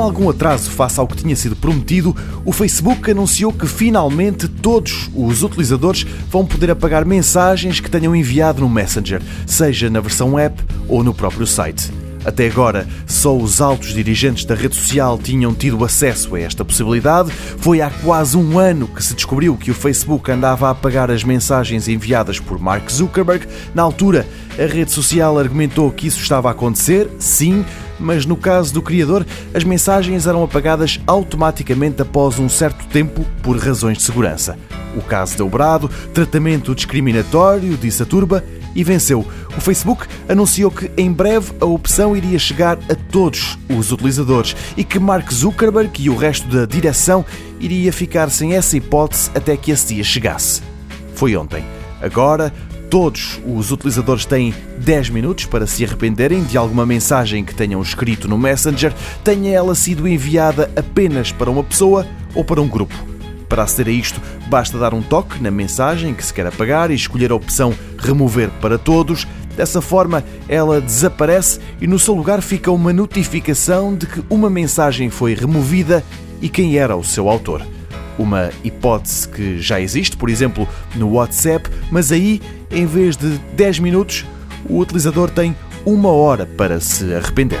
Com algum atraso face ao que tinha sido prometido, o Facebook anunciou que finalmente todos os utilizadores vão poder apagar mensagens que tenham enviado no Messenger, seja na versão app ou no próprio site. Até agora, só os altos dirigentes da rede social tinham tido acesso a esta possibilidade. Foi há quase um ano que se descobriu que o Facebook andava a apagar as mensagens enviadas por Mark Zuckerberg. Na altura, a rede social argumentou que isso estava a acontecer, sim, mas no caso do criador, as mensagens eram apagadas automaticamente após um certo tempo por razões de segurança. O caso deu brado, tratamento discriminatório, disse a turba, e venceu. O Facebook anunciou que em breve a opção iria chegar a todos os utilizadores e que Mark Zuckerberg e o resto da direção iria ficar sem essa hipótese até que esse dia chegasse. Foi ontem. Agora, todos os utilizadores têm 10 minutos para se arrependerem de alguma mensagem que tenham escrito no Messenger, tenha ela sido enviada apenas para uma pessoa ou para um grupo. Para aceder a isto, basta dar um toque na mensagem que se quer apagar e escolher a opção Remover para todos. Dessa forma, ela desaparece e no seu lugar fica uma notificação de que uma mensagem foi removida e quem era o seu autor. Uma hipótese que já existe, por exemplo, no WhatsApp, mas aí, em vez de 10 minutos, o utilizador tem uma hora para se arrepender.